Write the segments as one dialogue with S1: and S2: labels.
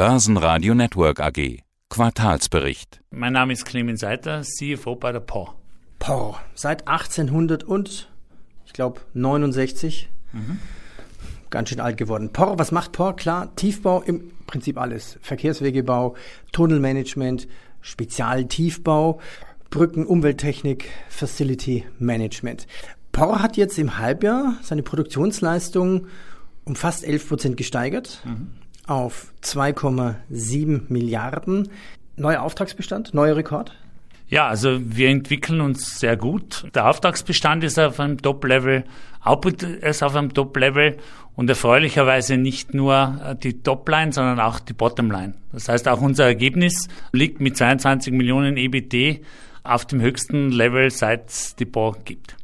S1: Börsenradio Network AG. Quartalsbericht.
S2: Mein Name ist Clemens Seiter, CFO bei der POR.
S3: POR, seit 1800 und, ich glaube, 69. Mhm. Ganz schön alt geworden. POR, was macht POR? Klar, Tiefbau, im Prinzip alles. Verkehrswegebau, Tunnelmanagement, Spezialtiefbau, Brücken, Umwelttechnik, Facility Management. POR hat jetzt im Halbjahr seine Produktionsleistung um fast 11 Prozent gesteigert mhm. Auf 2,7 Milliarden. Neuer Auftragsbestand, neuer Rekord?
S2: Ja, also wir entwickeln uns sehr gut. Der Auftragsbestand ist auf einem Top-Level, Output ist auf einem Top-Level und erfreulicherweise nicht nur die Top-Line, sondern auch die Bottom-Line. Das heißt, auch unser Ergebnis liegt mit 22 Millionen EBT auf dem höchsten Level, seit es die Bohr gibt.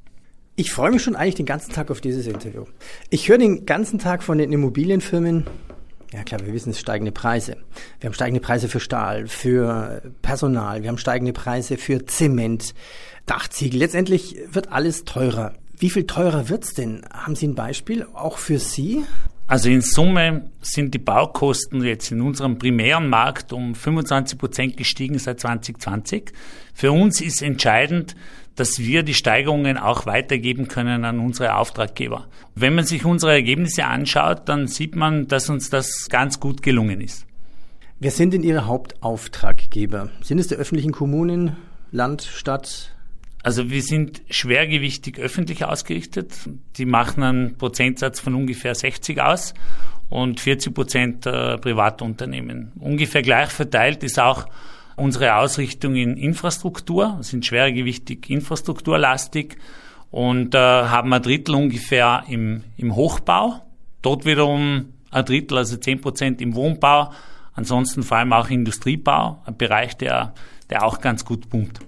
S3: Ich freue mich schon eigentlich den ganzen Tag auf dieses Interview. Ich höre den ganzen Tag von den Immobilienfirmen, ja klar, wir wissen es, steigende Preise. Wir haben steigende Preise für Stahl, für Personal, wir haben steigende Preise für Zement, Dachziegel. Letztendlich wird alles teurer. Wie viel teurer wird's denn? Haben Sie ein Beispiel auch für Sie?
S2: Also in Summe sind die Baukosten jetzt in unserem primären Markt um 25 Prozent gestiegen seit 2020. Für uns ist entscheidend, dass wir die Steigerungen auch weitergeben können an unsere Auftraggeber. Wenn man sich unsere Ergebnisse anschaut, dann sieht man, dass uns das ganz gut gelungen ist.
S3: Wer sind denn Ihre Hauptauftraggeber? Sind es die öffentlichen Kommunen, Land, Stadt?
S2: Also wir sind schwergewichtig öffentlich ausgerichtet. Die machen einen Prozentsatz von ungefähr 60 aus und 40 Prozent äh, Privatunternehmen. Ungefähr gleich verteilt ist auch unsere Ausrichtung in Infrastruktur, sind schwergewichtig infrastrukturlastig und äh, haben ein Drittel ungefähr im, im Hochbau, dort wiederum ein Drittel, also 10 Prozent im Wohnbau, ansonsten vor allem auch Industriebau, ein Bereich, der, der auch ganz gut pumpt.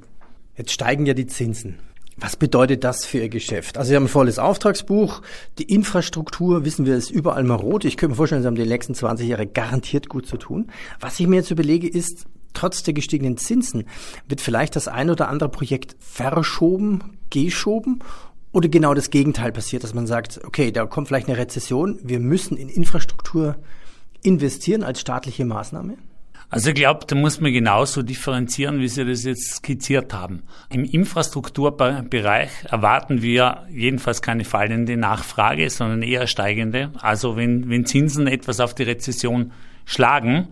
S3: Jetzt steigen ja die Zinsen. Was bedeutet das für Ihr Geschäft? Also Sie haben ein volles Auftragsbuch, die Infrastruktur, wissen wir, ist überall marot. Ich könnte mir vorstellen, Sie haben die nächsten 20 Jahre garantiert gut zu tun. Was ich mir jetzt überlege, ist, trotz der gestiegenen Zinsen, wird vielleicht das ein oder andere Projekt verschoben, geschoben oder genau das Gegenteil passiert, dass man sagt, okay, da kommt vielleicht eine Rezession, wir müssen in Infrastruktur investieren als staatliche Maßnahme?
S2: Also ich glaube, da muss man genauso differenzieren, wie Sie das jetzt skizziert haben. Im Infrastrukturbereich erwarten wir jedenfalls keine fallende Nachfrage, sondern eher steigende. Also wenn, wenn Zinsen etwas auf die Rezession schlagen,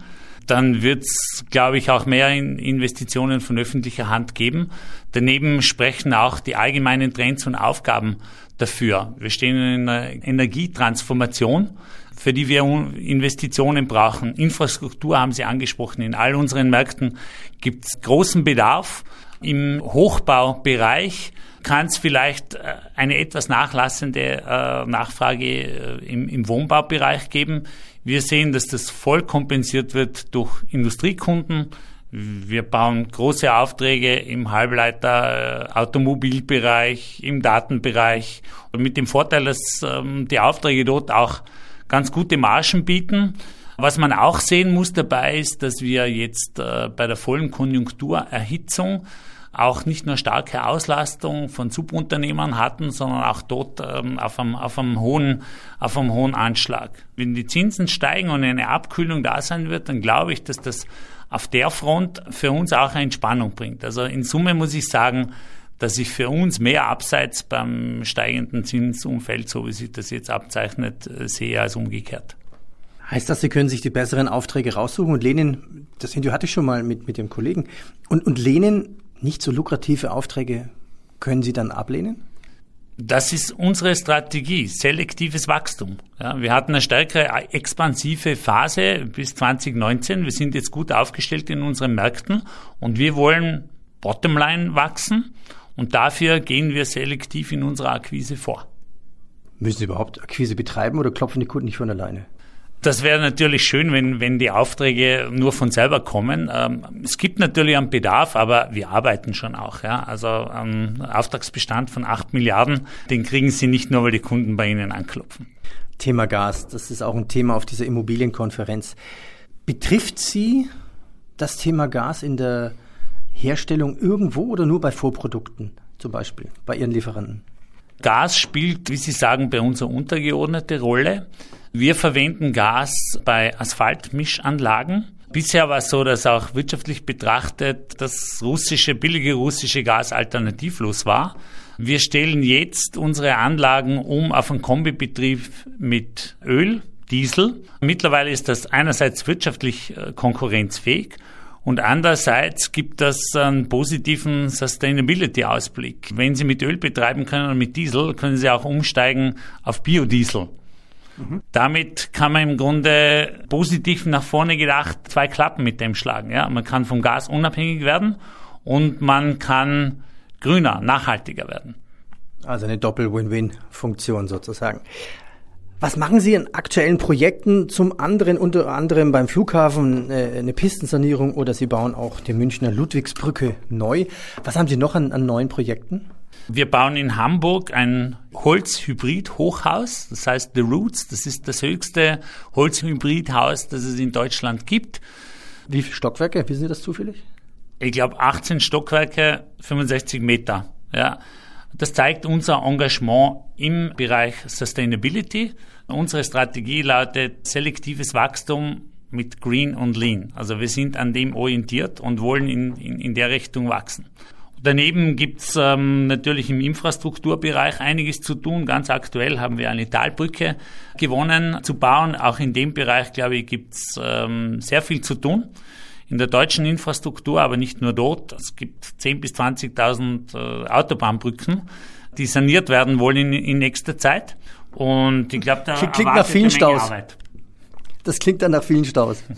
S2: dann wird es, glaube ich, auch mehr Investitionen von öffentlicher Hand geben. Daneben sprechen auch die allgemeinen Trends und Aufgaben dafür. Wir stehen in einer Energietransformation, für die wir Investitionen brauchen. Infrastruktur haben Sie angesprochen. In all unseren Märkten gibt es großen Bedarf. Im Hochbaubereich kann es vielleicht äh, eine etwas nachlassende äh, Nachfrage äh, im, Wohnbaubereich geben. Wir sehen, dass das voll kompensiert wird durch Industriekunden. Wir bauen große Aufträge im Halbleiter, Automobilbereich, im Datenbereich und mit dem Vorteil, dass ähm, die Aufträge dort auch ganz gute Margen bieten. Was man auch sehen muss dabei ist, dass wir jetzt äh, bei der vollen Konjunkturerhitzung auch nicht nur starke Auslastung von Subunternehmern hatten, sondern auch dort ähm, auf, einem, auf, einem hohen, auf einem hohen Anschlag. Wenn die Zinsen steigen und eine Abkühlung da sein wird, dann glaube ich, dass das auf der Front für uns auch eine Entspannung bringt. Also in Summe muss ich sagen, dass ich für uns mehr abseits beim steigenden Zinsumfeld, so wie sich das jetzt abzeichnet, äh, sehe als umgekehrt.
S3: Heißt das, Sie können sich die besseren Aufträge raussuchen und lehnen, das Interview hatte ich schon mal mit, mit dem Kollegen, und, und lehnen nicht so lukrative Aufträge können Sie dann ablehnen?
S2: Das ist unsere Strategie, selektives Wachstum. Ja, wir hatten eine stärkere expansive Phase bis 2019. Wir sind jetzt gut aufgestellt in unseren Märkten und wir wollen Bottomline wachsen und dafür gehen wir selektiv in unserer Akquise vor.
S3: Müssen Sie überhaupt Akquise betreiben oder klopfen die Kunden nicht von alleine?
S2: Das wäre natürlich schön, wenn, wenn die Aufträge nur von selber kommen. Ähm, es gibt natürlich einen Bedarf, aber wir arbeiten schon auch. Ja? Also ein Auftragsbestand von acht Milliarden, den kriegen Sie nicht nur, weil die Kunden bei Ihnen anklopfen.
S3: Thema Gas, das ist auch ein Thema auf dieser Immobilienkonferenz. Betrifft Sie das Thema Gas in der Herstellung irgendwo oder nur bei Vorprodukten zum Beispiel, bei Ihren Lieferanten?
S2: Gas spielt, wie Sie sagen, bei uns eine untergeordnete Rolle. Wir verwenden Gas bei Asphaltmischanlagen. Bisher war es so, dass auch wirtschaftlich betrachtet das russische, billige russische Gas alternativlos war. Wir stellen jetzt unsere Anlagen um auf einen Kombibetrieb mit Öl, Diesel. Mittlerweile ist das einerseits wirtschaftlich äh, konkurrenzfähig und andererseits gibt das einen positiven Sustainability-Ausblick. Wenn Sie mit Öl betreiben können und mit Diesel, können Sie auch umsteigen auf Biodiesel. Mhm. Damit kann man im Grunde positiv nach vorne gedacht zwei Klappen mit dem schlagen. Ja, man kann vom Gas unabhängig werden und man kann grüner, nachhaltiger werden.
S3: Also eine Doppel-Win-Win-Funktion sozusagen. Was machen Sie in aktuellen Projekten? Zum anderen unter anderem beim Flughafen äh, eine Pistensanierung oder Sie bauen auch die Münchner Ludwigsbrücke neu. Was haben Sie noch an, an neuen Projekten?
S2: Wir bauen in Hamburg ein Holzhybrid-Hochhaus, das heißt The Roots. Das ist das höchste Holzhybrid-Haus, das es in Deutschland gibt.
S3: Wie viele Stockwerke? Wissen Sie das zufällig?
S2: Ich glaube 18 Stockwerke, 65 Meter. Ja. Das zeigt unser Engagement im Bereich Sustainability. Unsere Strategie lautet selektives Wachstum mit Green und Lean. Also wir sind an dem orientiert und wollen in, in, in der Richtung wachsen. Daneben gibt's ähm, natürlich im Infrastrukturbereich einiges zu tun. Ganz aktuell haben wir eine Talbrücke gewonnen zu bauen. Auch in dem Bereich, glaube ich, gibt's ähm, sehr viel zu tun in der deutschen Infrastruktur, aber nicht nur dort. Es gibt 10.000 bis 20.000 äh, Autobahnbrücken, die saniert werden wollen in, in nächster Zeit. Und ich glaube, da
S3: klingt nach vielen Staus. Arbeit. Das klingt dann nach vielen Staus.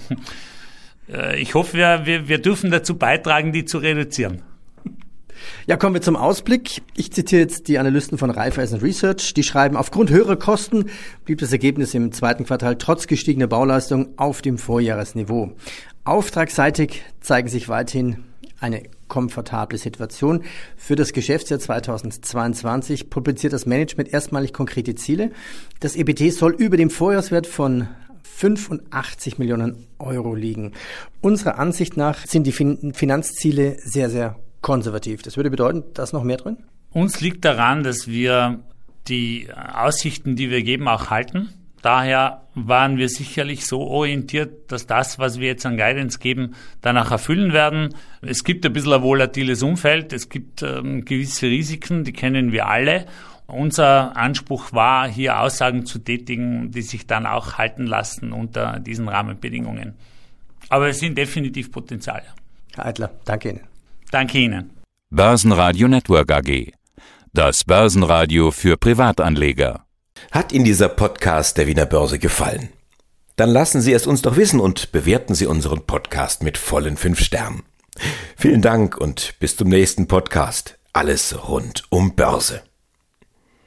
S2: Äh, ich hoffe, wir, wir, wir dürfen dazu beitragen, die zu reduzieren.
S3: Ja, kommen wir zum Ausblick. Ich zitiere jetzt die Analysten von Raiffeisen Research. Die schreiben, aufgrund höherer Kosten blieb das Ergebnis im zweiten Quartal trotz gestiegener Bauleistung auf dem Vorjahresniveau. Auftragsseitig zeigen sich weiterhin eine komfortable Situation. Für das Geschäftsjahr 2022 publiziert das Management erstmalig konkrete Ziele. Das EBT soll über dem Vorjahreswert von 85 Millionen Euro liegen. Unserer Ansicht nach sind die Finanzziele sehr, sehr konservativ. Das würde bedeuten, da ist noch mehr drin?
S2: Uns liegt daran, dass wir die Aussichten, die wir geben, auch halten. Daher waren wir sicherlich so orientiert, dass das, was wir jetzt an Guidance geben, danach erfüllen werden. Es gibt ein bisschen ein volatiles Umfeld, es gibt ähm, gewisse Risiken, die kennen wir alle. Unser Anspruch war, hier Aussagen zu tätigen, die sich dann auch halten lassen unter diesen Rahmenbedingungen. Aber es sind definitiv Potenziale.
S3: Herr Eitler, danke Ihnen.
S2: Danke Ihnen.
S1: Börsenradio Network AG. Das Börsenradio für Privatanleger.
S4: Hat Ihnen dieser Podcast der Wiener Börse gefallen? Dann lassen Sie es uns doch wissen und bewerten Sie unseren Podcast mit vollen fünf Sternen. Vielen Dank und bis zum nächsten Podcast. Alles rund um Börse.